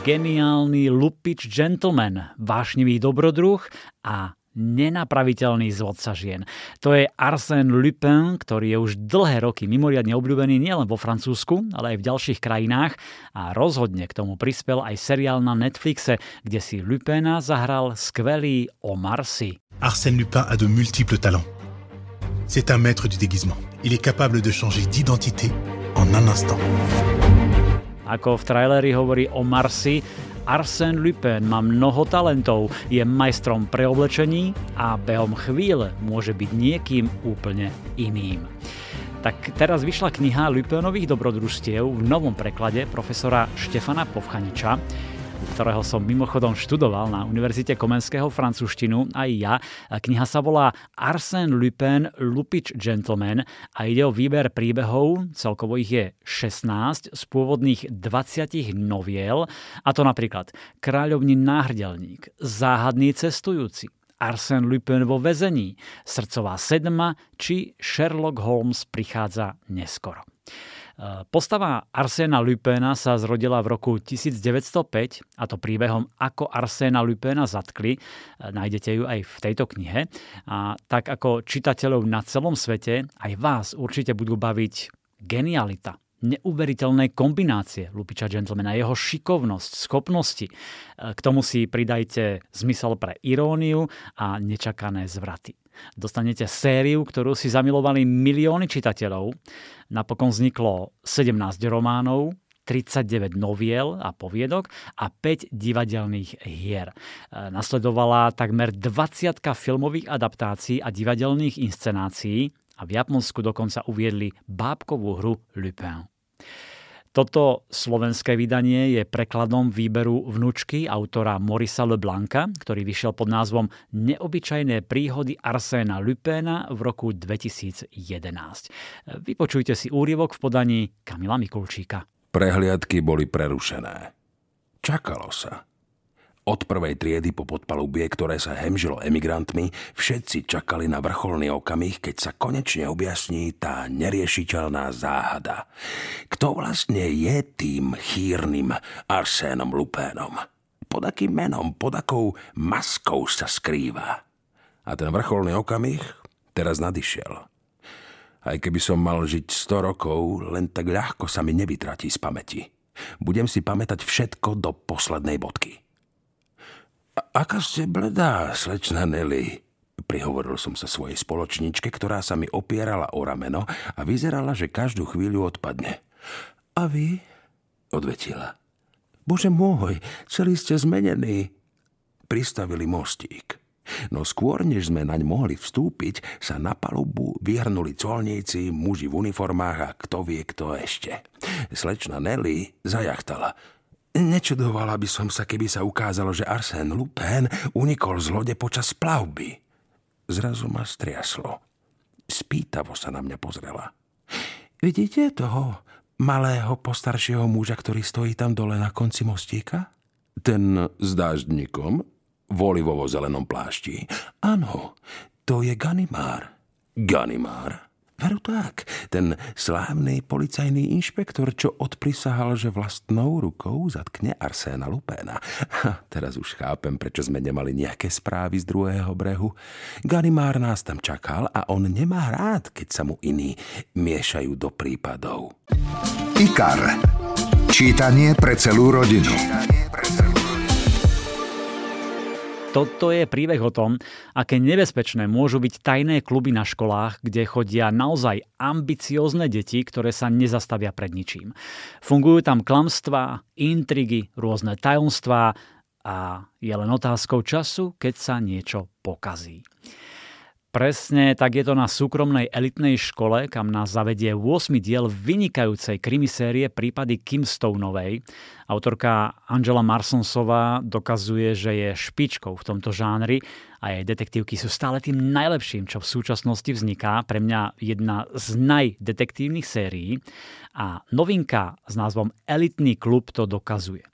Geniálny lupič gentleman, vášnivý dobrodruh a nenapraviteľný zvodca žien. To je Arsène Lupin, ktorý je už dlhé roky mimoriadne obľúbený nielen vo Francúzsku, ale aj v ďalších krajinách a rozhodne k tomu prispel aj seriál na Netflixe, kde si Lupina zahral skvelý Omar Sy. Arsène Lupin a de multiples talents. C'est un maître du déguisement. Il est capable de changer d'identité en un instant. Ako v traileri hovorí o Marsi, Arsène Lupin má mnoho talentov, je majstrom preoblečení a behom chvíle môže byť niekým úplne iným. Tak teraz vyšla kniha Lupinových dobrodružstiev v novom preklade profesora Štefana Povchaniča ktorého som mimochodom študoval na Univerzite Komenského francúzštinu aj ja. Kniha sa volá Arsène Lupin, Lupič Gentleman a ide o výber príbehov, celkovo ich je 16 z pôvodných 20 noviel, a to napríklad Kráľovný náhrdelník, Záhadný cestujúci, Arsène Lupin vo väzení, Srdcová sedma či Sherlock Holmes prichádza neskoro. Postava Arsena Lupéna sa zrodila v roku 1905 a to príbehom Ako Arsena Lupéna zatkli. Nájdete ju aj v tejto knihe. A tak ako čitateľov na celom svete, aj vás určite budú baviť genialita, neuveriteľné kombinácie Lupiča Gentlemana, jeho šikovnosť, schopnosti. K tomu si pridajte zmysel pre iróniu a nečakané zvraty. Dostanete sériu, ktorú si zamilovali milióny čitateľov. Napokon vzniklo 17 románov, 39 noviel a poviedok a 5 divadelných hier. Nasledovala takmer 20 filmových adaptácií a divadelných inscenácií a v Japonsku dokonca uviedli bábkovú hru Lupin. Toto slovenské vydanie je prekladom výberu vnúčky autora Morisa Leblanca, ktorý vyšiel pod názvom Neobyčajné príhody Arséna Lupéna v roku 2011. Vypočujte si úrievok v podaní Kamila Mikulčíka. Prehliadky boli prerušené. Čakalo sa. Od prvej triedy po podpalubie, ktoré sa hemžilo emigrantmi, všetci čakali na vrcholný okamih, keď sa konečne objasní tá neriešiteľná záhada. Kto vlastne je tým chýrnym Arsénom Lupénom? Pod akým menom, pod akou maskou sa skrýva? A ten vrcholný okamih teraz nadišiel. Aj keby som mal žiť 100 rokov, len tak ľahko sa mi nevytratí z pamäti. Budem si pamätať všetko do poslednej bodky. Aká ste bledá, slečna Nelly? Prihovoril som sa svojej spoločničke, ktorá sa mi opierala o rameno a vyzerala, že každú chvíľu odpadne. A vy? Odvetila. Bože môj, celý ste zmenení. Pristavili mostík. No skôr, než sme naň mohli vstúpiť, sa na palubu vyhrnuli colníci, muži v uniformách a kto vie kto ešte. Slečna Nelly zajachtala. Nečudovala by som sa, keby sa ukázalo, že Arsène Lupin unikol z lode počas plavby. Zrazu ma striaslo. Spýtavo sa na mňa pozrela. Vidíte toho malého postaršieho muža, ktorý stojí tam dole na konci mostíka? Ten s dáždnikom? V olivovo zelenom plášti. Áno, to je Ganimár. Ganimár? Veru tak, ten slávny policajný inšpektor, čo odprisahal, že vlastnou rukou zatkne Arséna Lupéna. Ha, teraz už chápem, prečo sme nemali nejaké správy z druhého brehu. Ganimár nás tam čakal a on nemá rád, keď sa mu iní miešajú do prípadov. IKAR. Čítanie pre celú rodinu. Toto je príbeh o tom, aké nebezpečné môžu byť tajné kluby na školách, kde chodia naozaj ambiciózne deti, ktoré sa nezastavia pred ničím. Fungujú tam klamstvá, intrigy, rôzne tajomstvá a je len otázkou času, keď sa niečo pokazí. Presne tak je to na súkromnej elitnej škole, kam nás zavedie 8 diel vynikajúcej krimisérie prípady Kim Stoneovej. Autorka Angela Marsonsová dokazuje, že je špičkou v tomto žánri a jej detektívky sú stále tým najlepším, čo v súčasnosti vzniká. Pre mňa jedna z najdetektívnych sérií a novinka s názvom Elitný klub to dokazuje.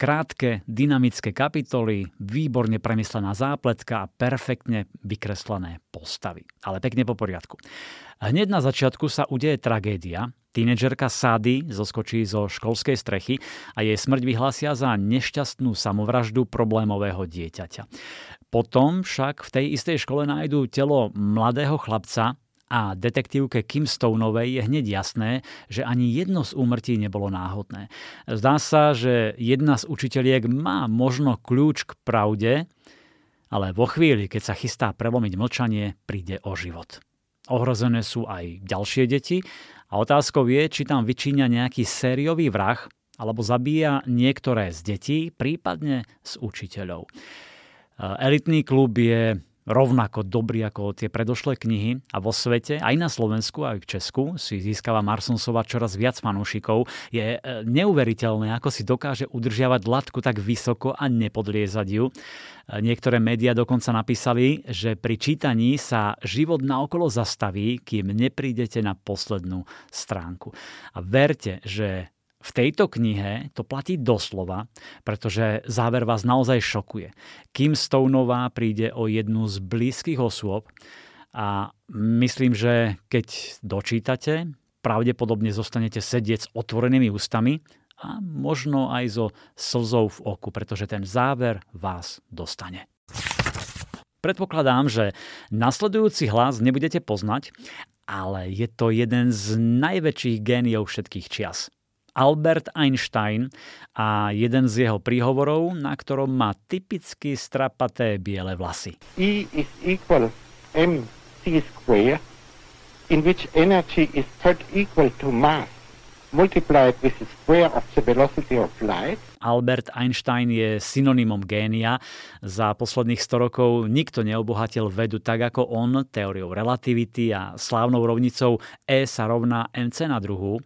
Krátke, dynamické kapitoly, výborne premyslená zápletka a perfektne vykreslené postavy. Ale pekne po poriadku. Hneď na začiatku sa udeje tragédia. Tínedžerka Sády zoskočí zo školskej strechy a jej smrť vyhlásia za nešťastnú samovraždu problémového dieťaťa. Potom však v tej istej škole nájdú telo mladého chlapca, a detektívke Kim Stoneovej je hneď jasné, že ani jedno z úmrtí nebolo náhodné. Zdá sa, že jedna z učiteľiek má možno kľúč k pravde, ale vo chvíli, keď sa chystá prelomiť mlčanie, príde o život. Ohrozené sú aj ďalšie deti a otázkou je, či tam vyčíňa nejaký sériový vrah alebo zabíja niektoré z detí, prípadne z učiteľov. Elitný klub je rovnako dobrý ako tie predošlé knihy a vo svete, aj na Slovensku, aj v Česku, si získava Marsonsova čoraz viac fanúšikov. Je e, neuveriteľné, ako si dokáže udržiavať latku tak vysoko a nepodliezať ju. E, niektoré médiá dokonca napísali, že pri čítaní sa život naokolo zastaví, kým neprídete na poslednú stránku. A verte, že v tejto knihe to platí doslova, pretože záver vás naozaj šokuje. Kim Stoneová príde o jednu z blízkych osôb a myslím, že keď dočítate, pravdepodobne zostanete sedieť s otvorenými ústami a možno aj so slzou v oku, pretože ten záver vás dostane. Predpokladám, že nasledujúci hlas nebudete poznať, ale je to jeden z najväčších géniov všetkých čias. Albert Einstein a jeden z jeho príhovorov, na ktorom má typicky strapaté biele vlasy. E is equal mc square, in which energy is third equal to mass multiplied with the square of the velocity of light. Albert Einstein je synonymom génia. Za posledných 100 rokov nikto neobohatil vedu tak ako on, teóriou relativity a slávnou rovnicou E sa rovná mc na druhú.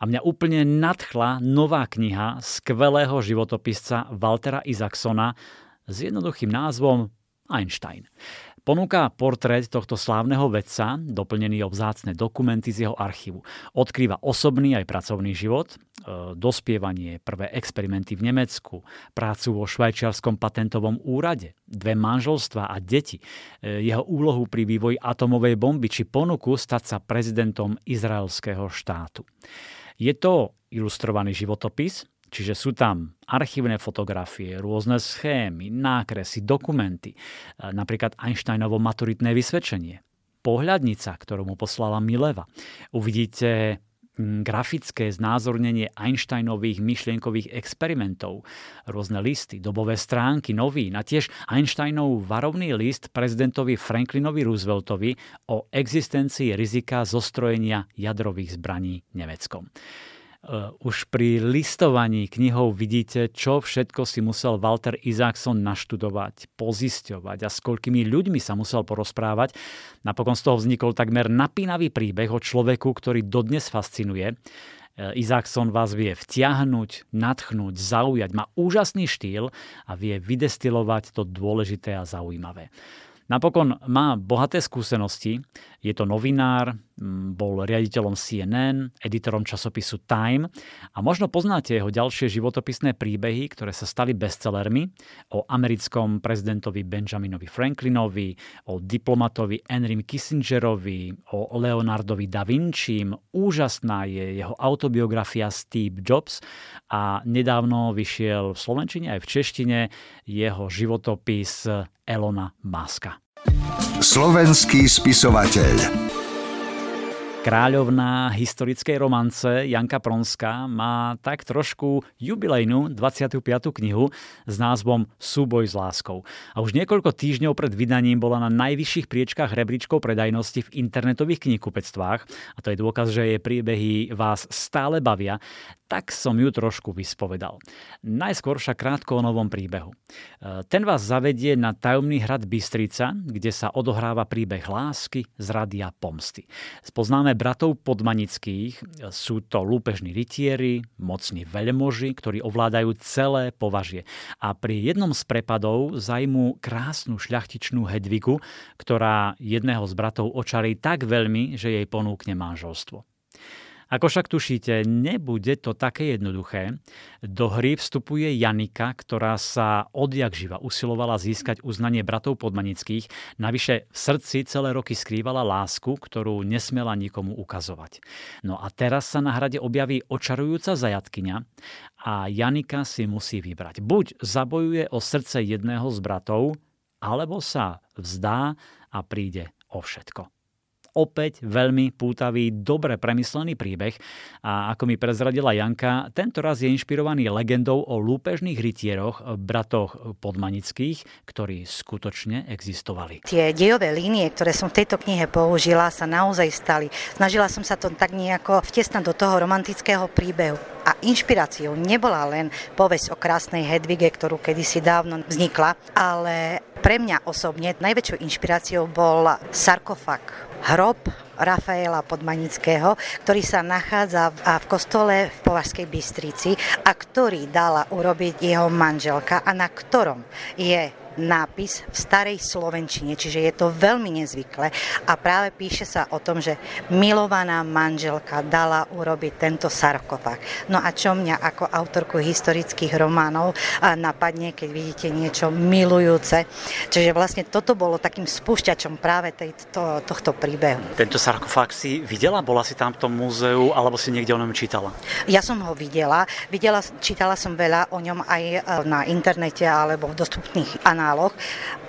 A mňa úplne nadchla nová kniha skvelého životopisca Waltera Isaacsona s jednoduchým názvom Einstein. Ponúka portrét tohto slávneho vedca, doplnený o vzácne dokumenty z jeho archívu. Odkrýva osobný aj pracovný život, e, dospievanie, prvé experimenty v Nemecku, prácu vo švajčiarskom patentovom úrade, dve manželstva a deti, e, jeho úlohu pri vývoji atomovej bomby či ponuku stať sa prezidentom izraelského štátu. Je to ilustrovaný životopis, čiže sú tam archívne fotografie, rôzne schémy, nákresy, dokumenty, e, napríklad Einsteinovo maturitné vysvedčenie, pohľadnica, ktorú mu poslala Mileva. Uvidíte grafické znázornenie Einsteinových myšlienkových experimentov, rôzne listy, dobové stránky, novín a tiež Einsteinov varovný list prezidentovi Franklinovi Rooseveltovi o existencii rizika zostrojenia jadrových zbraní Nemeckom. Eh, už pri listovaní knihou vidíte, čo všetko si musel Walter Isaacson naštudovať, pozisťovať a s koľkými ľuďmi sa musel porozprávať. Napokon z toho vznikol takmer napínavý príbeh o človeku, ktorý dodnes fascinuje. Eh, Isaacson vás vie vtiahnuť, natchnúť, zaujať, má úžasný štýl a vie vydestilovať to dôležité a zaujímavé. Napokon má bohaté skúsenosti, je to novinár, bol riaditeľom CNN, editorom časopisu Time a možno poznáte jeho ďalšie životopisné príbehy, ktoré sa stali bestsellermi o americkom prezidentovi Benjaminovi Franklinovi, o diplomatovi Henrym Kissingerovi, o Leonardovi da Vinci. Úžasná je jeho autobiografia Steve Jobs a nedávno vyšiel v Slovenčine aj v češtine jeho životopis Elona Muska. Slovenský spisovateľ Kráľovná historickej romance Janka Pronská má tak trošku jubilejnú 25. knihu s názvom Súboj s láskou. A už niekoľko týždňov pred vydaním bola na najvyšších priečkách rebríčkov predajnosti v internetových knihkupectvách. A to je dôkaz, že jej príbehy vás stále bavia tak som ju trošku vyspovedal. Najskôr však krátko o novom príbehu. E, ten vás zavedie na tajomný hrad Bystrica, kde sa odohráva príbeh lásky, zrady a pomsty. Spoznáme bratov podmanických, sú to lúpežní rytieri, mocní veľmoži, ktorí ovládajú celé považie. A pri jednom z prepadov zajmú krásnu šľachtičnú Hedvigu, ktorá jedného z bratov očarí tak veľmi, že jej ponúkne manželstvo. Ako však tušíte, nebude to také jednoduché. Do hry vstupuje Janika, ktorá sa odjak živa usilovala získať uznanie bratov podmanických, navyše v srdci celé roky skrývala lásku, ktorú nesmela nikomu ukazovať. No a teraz sa na hrade objaví očarujúca zajatkyňa a Janika si musí vybrať. Buď zabojuje o srdce jedného z bratov, alebo sa vzdá a príde o všetko opäť veľmi pútavý, dobre premyslený príbeh a ako mi prezradila Janka, tento raz je inšpirovaný legendou o lúpežných rytieroch, bratoch podmanických, ktorí skutočne existovali. Tie dejové línie, ktoré som v tejto knihe použila, sa naozaj stali. Snažila som sa to tak nejako vtesnať do toho romantického príbehu. A inšpiráciou nebola len povesť o krásnej Hedvige, ktorú kedysi dávno vznikla, ale pre mňa osobne najväčšou inšpiráciou bol sarkofag, hrob Rafaela Podmanického, ktorý sa nachádza v kostole v Považskej Bystrici a ktorý dala urobiť jeho manželka a na ktorom je nápis v starej slovenčine, čiže je to veľmi nezvyklé a práve píše sa o tom, že milovaná manželka dala urobiť tento sarkofag. No a čo mňa ako autorku historických románov napadne, keď vidíte niečo milujúce. Čiže vlastne toto bolo takým spúšťačom práve tejto, tohto príbehu. Tento sarkofág si videla? Bola si tam v tom múzeu alebo si niekde o ňom čítala? Ja som ho videla. videla čítala som veľa o ňom aj e, na internete alebo v dostupných kanáloch,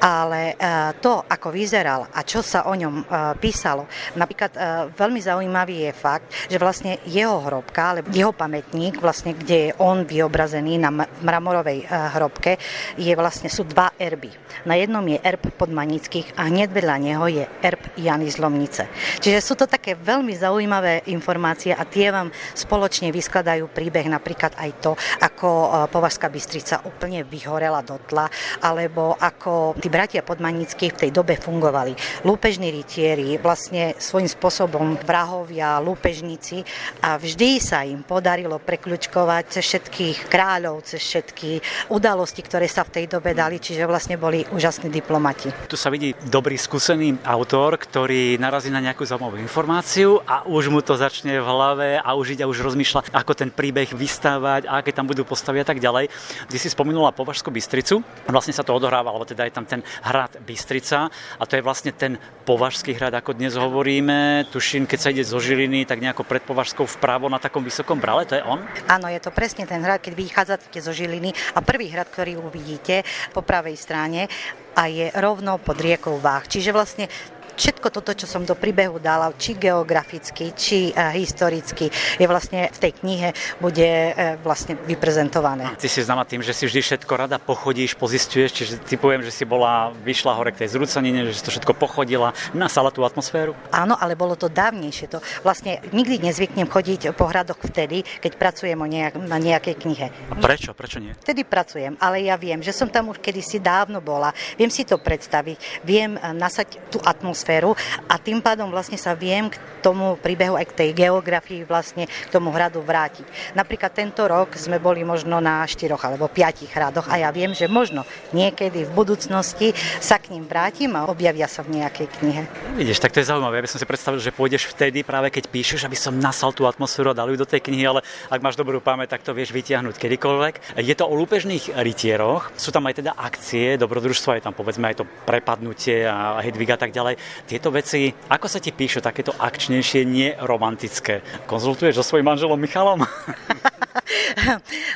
ale e, to, ako vyzeral a čo sa o ňom e, písalo, napríklad e, veľmi zaujímavý je fakt, že vlastne jeho hrobka, alebo jeho pamätník, vlastne, kde je on vyobrazený na mramorovej hrobke, je vlastne, sú dva erby. Na jednom je erb podmanických a hneď vedľa neho je erb Jany Zlomnice. Čiže sú to také veľmi zaujímavé informácie a tie vám spoločne vyskladajú príbeh napríklad aj to, ako Považská Bystrica úplne vyhorela do tla, alebo alebo ako tí bratia podmanickí v tej dobe fungovali. Lúpežní rytieri, vlastne svojím spôsobom vrahovia, lúpežníci a vždy sa im podarilo prekľučkovať cez všetkých kráľov, cez všetky udalosti, ktoré sa v tej dobe dali, čiže vlastne boli úžasní diplomati. Tu sa vidí dobrý skúsený autor, ktorý narazí na nejakú zaujímavú informáciu a už mu to začne v hlave a už ide už rozmýšľa, ako ten príbeh vystávať aké tam budú postavy a tak ďalej. Ty si spomenula Považskú Bystricu, vlastne sa to odohrá odohráva, alebo teda je tam ten hrad Bystrica a to je vlastne ten považský hrad, ako dnes hovoríme. Tuším, keď sa ide zo Žiliny, tak nejako pred Považskou vpravo na takom vysokom brale, to je on? Áno, je to presne ten hrad, keď vychádzate zo Žiliny a prvý hrad, ktorý uvidíte po pravej strane a je rovno pod riekou Váh. Čiže vlastne všetko toto, čo som do príbehu dala, či geograficky, či uh, historicky, je vlastne v tej knihe bude uh, vlastne vyprezentované. Ty si známa tým, že si vždy všetko rada pochodíš, pozistuješ, čiže ty poviem, že si bola, vyšla hore k tej zrúcanine, že si to všetko pochodila, nasala tú atmosféru? Áno, ale bolo to dávnejšie. To vlastne nikdy nezvyknem chodiť po hradoch vtedy, keď pracujem o nejak, na nejakej knihe. A prečo? Prečo nie? Vtedy pracujem, ale ja viem, že som tam už kedysi dávno bola. Viem si to predstaviť, viem eh, nasať tú atmosféru atmosféru a tým pádom vlastne sa viem k tomu príbehu aj k tej geografii vlastne k tomu hradu vrátiť. Napríklad tento rok sme boli možno na štyroch alebo piatich hradoch a ja viem, že možno niekedy v budúcnosti sa k ním vrátim a objavia sa v nejakej knihe. Vidíš, tak to je zaujímavé. Ja by som si predstavil, že pôjdeš vtedy práve keď píšeš, aby som nasal tú atmosféru a dal ju do tej knihy, ale ak máš dobrú pamäť, tak to vieš vytiahnuť kedykoľvek. Je to o lúpežných rytieroch, sú tam aj teda akcie, dobrodružstva, je tam povedzme aj to prepadnutie a Hedviga a tak ďalej. Tieto veci, ako sa ti píšu takéto akčnejšie, neromantické? Konzultuješ so svojím manželom Michalom?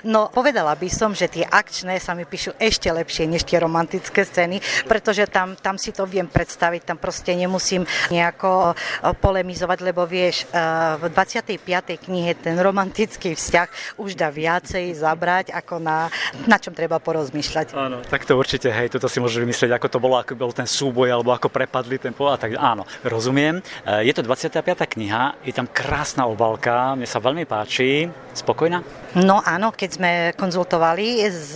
No, povedala by som, že tie akčné sa mi píšu ešte lepšie než tie romantické scény, pretože tam, tam si to viem predstaviť, tam proste nemusím nejako polemizovať, lebo vieš, v 25. knihe ten romantický vzťah už dá viacej zabrať, ako na, na čom treba porozmýšľať. Áno, tak to určite, hej, toto si môžeš vymyslieť, ako to bolo, ako bol ten súboj, alebo ako prepadli ten a tak áno, rozumiem. Je to 25. kniha, je tam krásna obálka, mne sa veľmi páči. Spokojná? No áno, keď sme konzultovali z,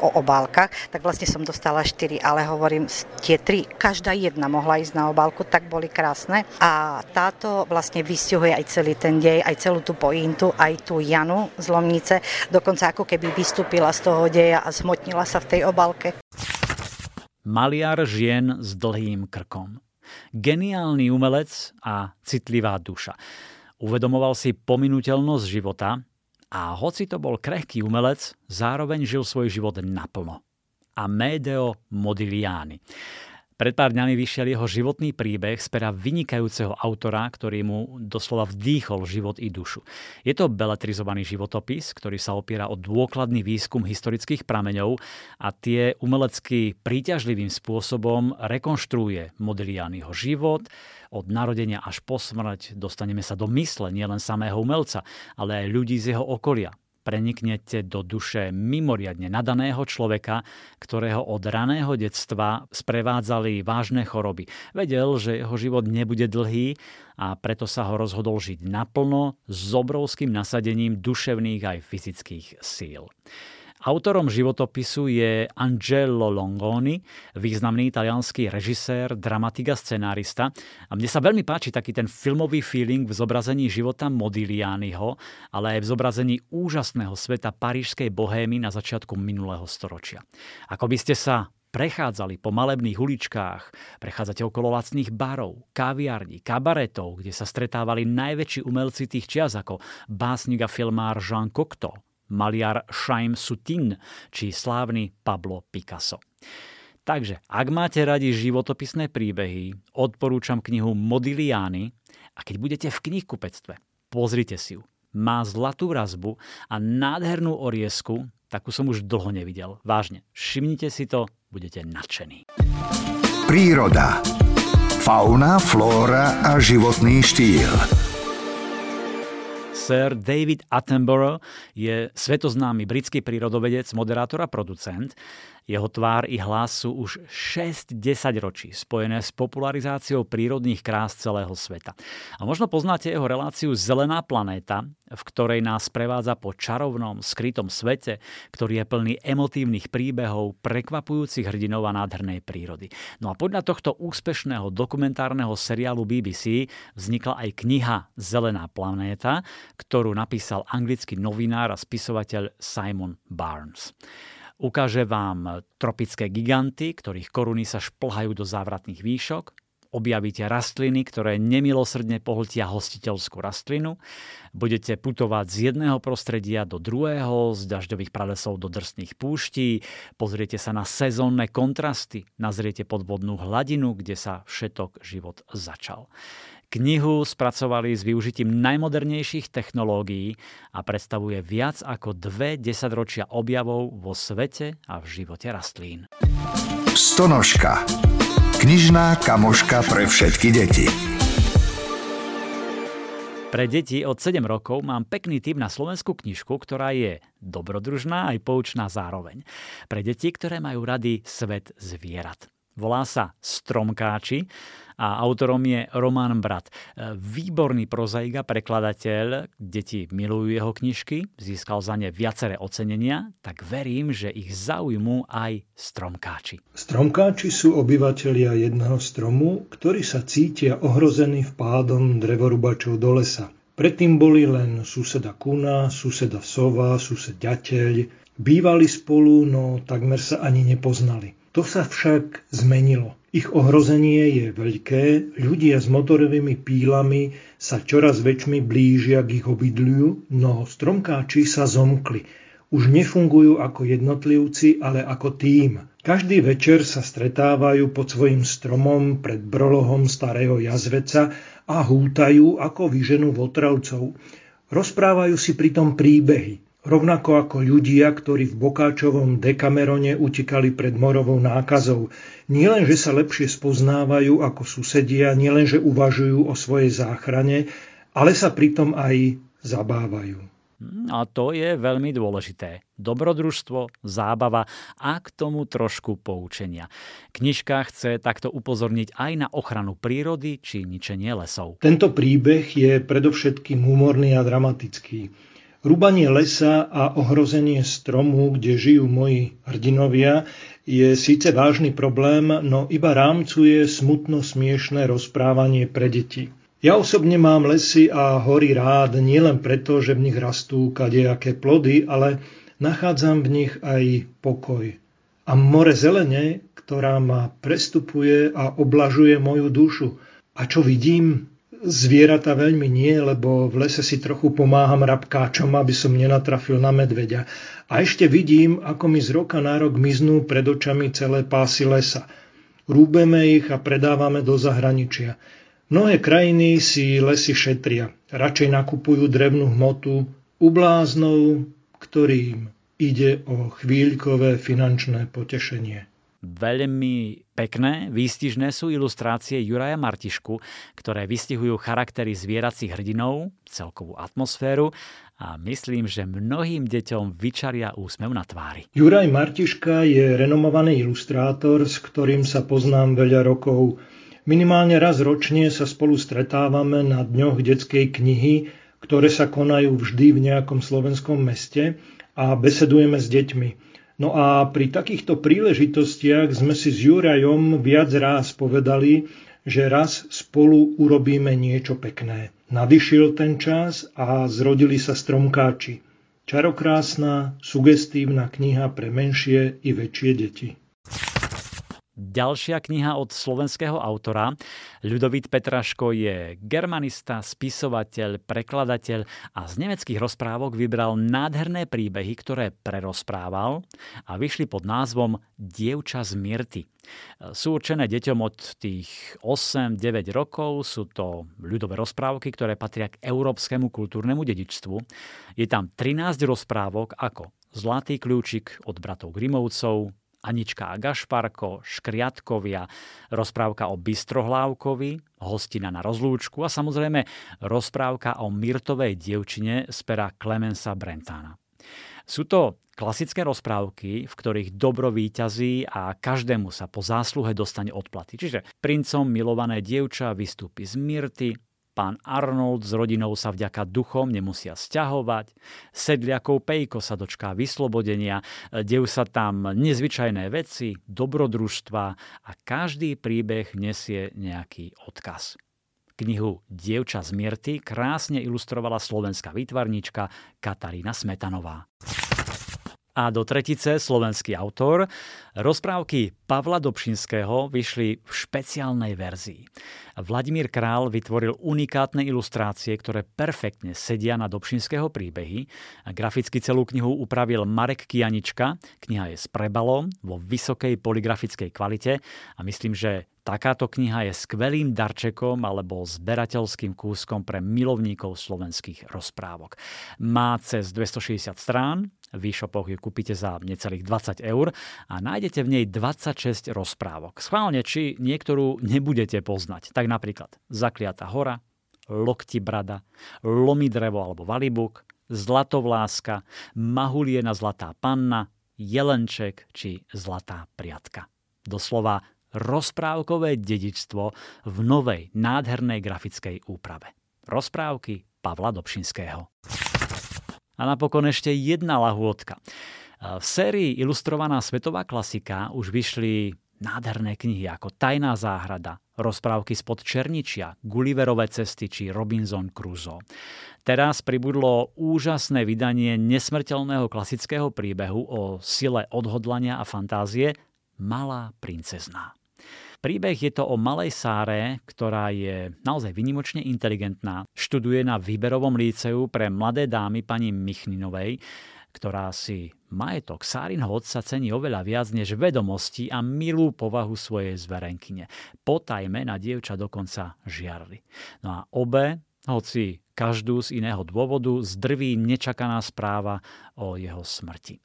o obálkach, tak vlastne som dostala 4, ale hovorím, tie 3, každá jedna mohla ísť na obálku, tak boli krásne. A táto vlastne vystihuje aj celý ten dej, aj celú tú pointu, aj tú Janu z Lomnice, dokonca ako keby vystúpila z toho deja a zmotnila sa v tej obálke. Maliar žien s dlhým krkom. Geniálny umelec a citlivá duša. Uvedomoval si pominuteľnosť života a hoci to bol krehký umelec, zároveň žil svoj život naplno. Amedeo Modigliani. Pred pár dňami vyšiel jeho životný príbeh z pera vynikajúceho autora, ktorý mu doslova vdýchol život i dušu. Je to beletrizovaný životopis, ktorý sa opiera o dôkladný výskum historických prameňov a tie umelecky príťažlivým spôsobom rekonštruuje Modiglianiho život, od narodenia až po smrť dostaneme sa do mysle nielen samého umelca, ale aj ľudí z jeho okolia, preniknete do duše mimoriadne nadaného človeka, ktorého od raného detstva sprevádzali vážne choroby. Vedel, že jeho život nebude dlhý a preto sa ho rozhodol žiť naplno s obrovským nasadením duševných aj fyzických síl. Autorom životopisu je Angelo Longoni, významný italianský režisér, dramatik a scenárista. A mne sa veľmi páči taký ten filmový feeling v zobrazení života Modiglianiho, ale aj v zobrazení úžasného sveta parížskej bohémy na začiatku minulého storočia. Ako by ste sa prechádzali po malebných uličkách, prechádzate okolo lacných barov, kaviarní, kabaretov, kde sa stretávali najväčší umelci tých čias ako básnik a filmár Jean Cocteau, maliar Chaim Sutin či slávny Pablo Picasso. Takže, ak máte radi životopisné príbehy, odporúčam knihu Modigliani a keď budete v knihkupectve, pozrite si ju. Má zlatú razbu a nádhernú oriesku, takú som už dlho nevidel. Vážne, všimnite si to, budete nadšení. Príroda. Fauna, flóra a životný štýl. Sir David Attenborough je svetoznámy britský prírodovedec, moderátor a producent. Jeho tvár i hlas sú už 6-10 ročí spojené s popularizáciou prírodných krás celého sveta. A možno poznáte jeho reláciu Zelená planéta, v ktorej nás prevádza po čarovnom, skrytom svete, ktorý je plný emotívnych príbehov, prekvapujúcich hrdinov a nádhernej prírody. No a podľa tohto úspešného dokumentárneho seriálu BBC vznikla aj kniha Zelená planéta, ktorú napísal anglický novinár a spisovateľ Simon Barnes. Ukáže vám tropické giganty, ktorých koruny sa šplhajú do závratných výšok. Objavíte rastliny, ktoré nemilosrdne pohltia hostiteľskú rastlinu. Budete putovať z jedného prostredia do druhého, z dažďových pralesov do drsných púští. Pozriete sa na sezónne kontrasty, nazriete podvodnú hladinu, kde sa všetok život začal. Knihu spracovali s využitím najmodernejších technológií a predstavuje viac ako dve desaťročia objavov vo svete a v živote rastlín. Stonožka. Knižná kamoška pre všetky deti. Pre deti od 7 rokov mám pekný tip na slovenskú knižku, ktorá je dobrodružná aj poučná zároveň. Pre deti, ktoré majú rady svet zvierat. Volá sa Stromkáči a autorom je Roman Brat. Výborný prozaik a prekladateľ, deti milujú jeho knižky, získal za ne viaceré ocenenia, tak verím, že ich zaujmú aj stromkáči. Stromkáči sú obyvatelia jedného stromu, ktorí sa cítia ohrození vpádom drevorubačov do lesa. Predtým boli len suseda kuna, suseda sova, sused ďateľ. Bývali spolu, no takmer sa ani nepoznali. To sa však zmenilo. Ich ohrozenie je veľké, ľudia s motorovými pílami sa čoraz väčšmi blížia k ich obydliu, no stromkáči sa zomkli. Už nefungujú ako jednotlivci, ale ako tým. Každý večer sa stretávajú pod svojim stromom pred brolohom starého jazveca a hútajú ako vyženú votravcov. Rozprávajú si pritom príbehy. Rovnako ako ľudia, ktorí v Bokáčovom dekamerone utekali pred morovou nákazou. Nielen, že sa lepšie spoznávajú ako susedia, nielen, že uvažujú o svojej záchrane, ale sa pritom aj zabávajú. A to je veľmi dôležité. Dobrodružstvo, zábava a k tomu trošku poučenia. Knižka chce takto upozorniť aj na ochranu prírody či ničenie lesov. Tento príbeh je predovšetkým humorný a dramatický. Rúbanie lesa a ohrozenie stromu, kde žijú moji hrdinovia, je síce vážny problém, no iba rámcuje smutno smiešné rozprávanie pre deti. Ja osobne mám lesy a hory rád nielen preto, že v nich rastú kadejaké plody, ale nachádzam v nich aj pokoj. A more zelene, ktorá ma prestupuje a oblažuje moju dušu. A čo vidím? Zvieratá veľmi nie, lebo v lese si trochu pomáham rabkáčom, aby som nenatrafil na medveďa. A ešte vidím, ako mi z roka na rok miznú pred očami celé pásy lesa. Rúbeme ich a predávame do zahraničia. Mnohé krajiny si lesy šetria. Radšej nakupujú drevnú hmotu u bláznov, ktorým ide o chvíľkové finančné potešenie. Veľmi pekné, výstižné sú ilustrácie Juraja Martišku, ktoré vystihujú charaktery zvieracích hrdinov, celkovú atmosféru a myslím, že mnohým deťom vyčaria úsmev na tvári. Juraj Martiška je renomovaný ilustrátor, s ktorým sa poznám veľa rokov. Minimálne raz ročne sa spolu stretávame na dňoch detskej knihy, ktoré sa konajú vždy v nejakom slovenskom meste a besedujeme s deťmi. No a pri takýchto príležitostiach sme si s Jurajom viac ráz povedali, že raz spolu urobíme niečo pekné. Navyšil ten čas a zrodili sa stromkáči. Čarokrásna, sugestívna kniha pre menšie i väčšie deti. Ďalšia kniha od slovenského autora. Ľudovít Petraško je germanista, spisovateľ, prekladateľ a z nemeckých rozprávok vybral nádherné príbehy, ktoré prerozprával a vyšli pod názvom Dievča z Mirty. Sú určené deťom od tých 8-9 rokov, sú to ľudové rozprávky, ktoré patria k európskemu kultúrnemu dedičstvu. Je tam 13 rozprávok ako Zlatý kľúčik od bratov Grimovcov, Anička a Gašparko, Škriatkovia, rozprávka o Bystrohlávkovi, hostina na rozlúčku a samozrejme rozprávka o Mirtovej dievčine z pera Clemensa Brentána. Sú to klasické rozprávky, v ktorých dobro výťazí a každému sa po zásluhe dostane odplaty. Čiže princom milované dievča vystúpi z Mirty, Pán Arnold s rodinou sa vďaka duchom nemusia sťahovať. Sedliakov Pejko sa dočká vyslobodenia. Dejú sa tam nezvyčajné veci, dobrodružstva a každý príbeh nesie nejaký odkaz. Knihu Dievča z Mirty krásne ilustrovala slovenská výtvarníčka Katarína Smetanová. A do tretice slovenský autor. Rozprávky Pavla Dobšinského vyšli v špeciálnej verzii. Vladimír Král vytvoril unikátne ilustrácie, ktoré perfektne sedia na Dobšinského príbehy. Graficky celú knihu upravil Marek Kianička. Kniha je s prebalom vo vysokej poligrafickej kvalite a myslím, že takáto kniha je skvelým darčekom alebo zberateľským kúskom pre milovníkov slovenských rozprávok. Má cez 260 strán, v e-shopoch ju kúpite za necelých 20 eur a nájdete v nej 26 rozprávok. Schválne, či niektorú nebudete poznať. Tak napríklad Zakliata hora, Lokti brada, Lomi drevo alebo Valibuk, Zlatovláska, Mahuliena zlatá panna, Jelenček či Zlatá priatka. Doslova rozprávkové dedičstvo v novej, nádhernej grafickej úprave. Rozprávky Pavla Dobšinského. A napokon ešte jedna lahôdka. V sérii Ilustrovaná svetová klasika už vyšli nádherné knihy ako Tajná záhrada, rozprávky spod Černičia, Gulliverové cesty či Robinson Crusoe. Teraz pribudlo úžasné vydanie nesmrteľného klasického príbehu o sile odhodlania a fantázie Malá princezná. Príbeh je to o malej Sáre, ktorá je naozaj vynimočne inteligentná. Študuje na výberovom líceu pre mladé dámy pani Michninovej, ktorá si majetok Sárinho otca cení oveľa viac než vedomosti a milú povahu svojej zverenkyne. Potajme na dievča dokonca žiarli. No a obe hoci každú z iného dôvodu zdrví nečakaná správa o jeho smrti.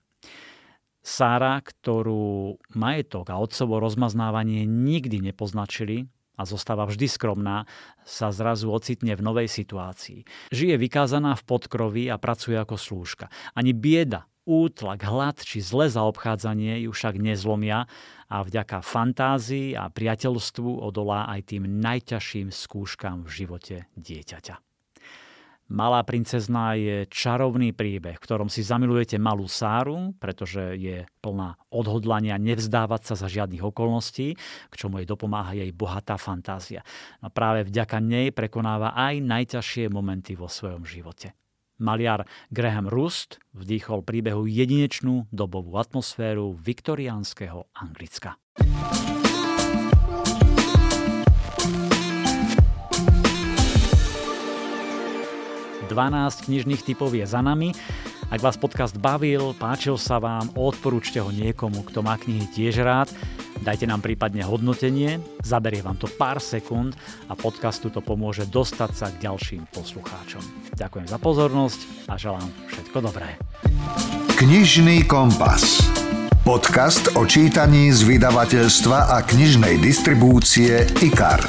Sára, ktorú majetok a otcovo rozmaznávanie nikdy nepoznačili, a zostáva vždy skromná, sa zrazu ocitne v novej situácii. Žije vykázaná v podkroví a pracuje ako slúžka. Ani bieda, útlak, hlad či zlé zaobchádzanie ju však nezlomia a vďaka fantázii a priateľstvu odolá aj tým najťažším skúškam v živote dieťaťa. Malá princezná je čarovný príbeh, v ktorom si zamilujete malú Sáru, pretože je plná odhodlania nevzdávať sa za žiadnych okolností, k čomu jej dopomáha jej bohatá fantázia. No práve vďaka nej prekonáva aj najťažšie momenty vo svojom živote. Maliar Graham Rust vdýchol príbehu jedinečnú dobovú atmosféru viktoriánskeho Anglicka. 12 knižných typov je za nami. Ak vás podcast bavil, páčil sa vám, odporúčte ho niekomu, kto má knihy tiež rád. Dajte nám prípadne hodnotenie, zaberie vám to pár sekúnd a podcastu to pomôže dostať sa k ďalším poslucháčom. Ďakujem za pozornosť a želám všetko dobré. Knižný kompas. Podcast o čítaní z vydavateľstva a knižnej distribúcie IKAR.